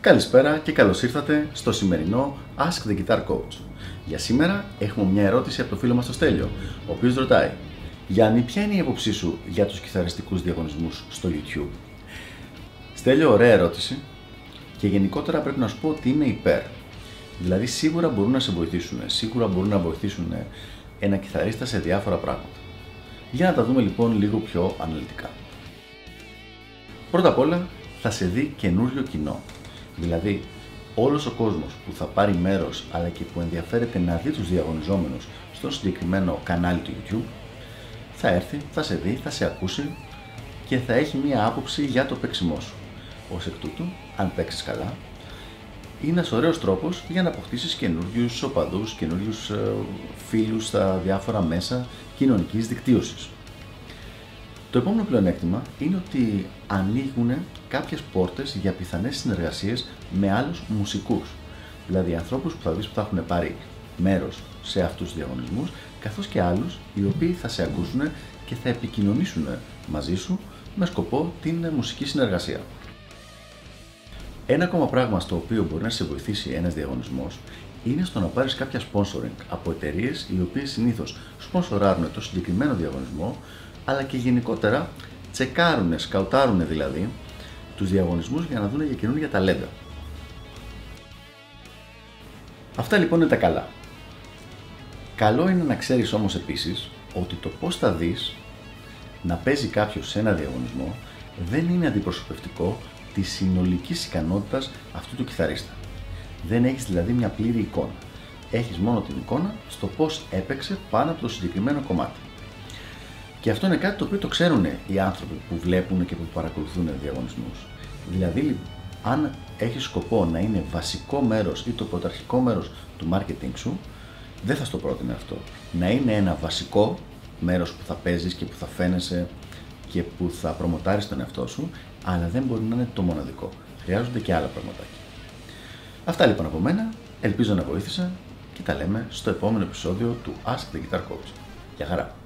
Καλησπέρα και καλώς ήρθατε στο σημερινό Ask the Guitar Coach. Για σήμερα έχουμε μια ερώτηση από το φίλο μας το Στέλιο, ο οποίος ρωτάει «Γιάννη, ποια είναι η άποψή σου για τους κιθαριστικούς διαγωνισμούς στο YouTube» Στέλιο, ωραία ερώτηση και γενικότερα πρέπει να σου πω ότι είμαι υπέρ. Δηλαδή σίγουρα μπορούν να σε βοηθήσουν, σίγουρα μπορούν να βοηθήσουν ένα κιθαρίστα σε διάφορα πράγματα. Για να τα δούμε λοιπόν λίγο πιο αναλυτικά. Πρώτα απ' όλα θα σε δει καινούριο κοινό. Δηλαδή, όλος ο κόσμος που θα πάρει μέρος αλλά και που ενδιαφέρεται να δει τους διαγωνιζόμενους στο συγκεκριμένο κανάλι του YouTube, θα έρθει, θα σε δει, θα σε ακούσει και θα έχει μία άποψη για το παίξιμό σου. Ω εκ τούτου, αν παίξεις καλά, είναι ένας ωραίος τρόπος για να αποκτήσεις καινούριους οπαδούς, καινούριους ε, φίλους στα διάφορα μέσα κοινωνικής δικτύωσης. Το επόμενο πλεονέκτημα είναι ότι ανοίγουν κάποιες πόρτες για πιθανές συνεργασίες με άλλους μουσικούς. Δηλαδή ανθρώπους που θα δεις που θα έχουν πάρει μέρος σε αυτούς τους διαγωνισμούς, καθώς και άλλους οι οποίοι θα σε ακούσουν και θα επικοινωνήσουν μαζί σου με σκοπό την μουσική συνεργασία. Ένα ακόμα πράγμα στο οποίο μπορεί να σε βοηθήσει ένας διαγωνισμός είναι στο να πάρεις κάποια sponsoring από εταιρείες οι οποίες συνήθως σπονσοράρουν το συγκεκριμένο διαγωνισμό αλλά και γενικότερα τσεκάρουν, σκαουτάρουν δηλαδή τους διαγωνισμούς για να δουν για καινούργια ταλέντα. Αυτά λοιπόν είναι τα καλά. Καλό είναι να ξέρεις όμως επίσης ότι το πώς θα δεις να παίζει κάποιος σε ένα διαγωνισμό δεν είναι αντιπροσωπευτικό της συνολικής ικανότητας αυτού του κιθαρίστα. Δεν έχεις δηλαδή μια πλήρη εικόνα. Έχεις μόνο την εικόνα στο πώς έπαιξε πάνω από το συγκεκριμένο κομμάτι. Και αυτό είναι κάτι το οποίο το ξέρουν οι άνθρωποι που βλέπουν και που παρακολουθούν διαγωνισμούς. Δηλαδή, αν έχεις σκοπό να είναι βασικό μέρος ή το πρωταρχικό μέρος του marketing σου, δεν θα στο πρότεινε αυτό. Να είναι ένα βασικό μέρος που θα παίζεις και που θα φαίνεσαι και που θα προμοτάρεις τον εαυτό σου, αλλά δεν μπορεί να είναι το μοναδικό. Χρειάζονται και άλλα πραγματάκια. Αυτά λοιπόν από μένα. Ελπίζω να βοήθησα και τα λέμε στο επόμενο επεισόδιο του Ask the Guitar Coach. Γεια χαρά!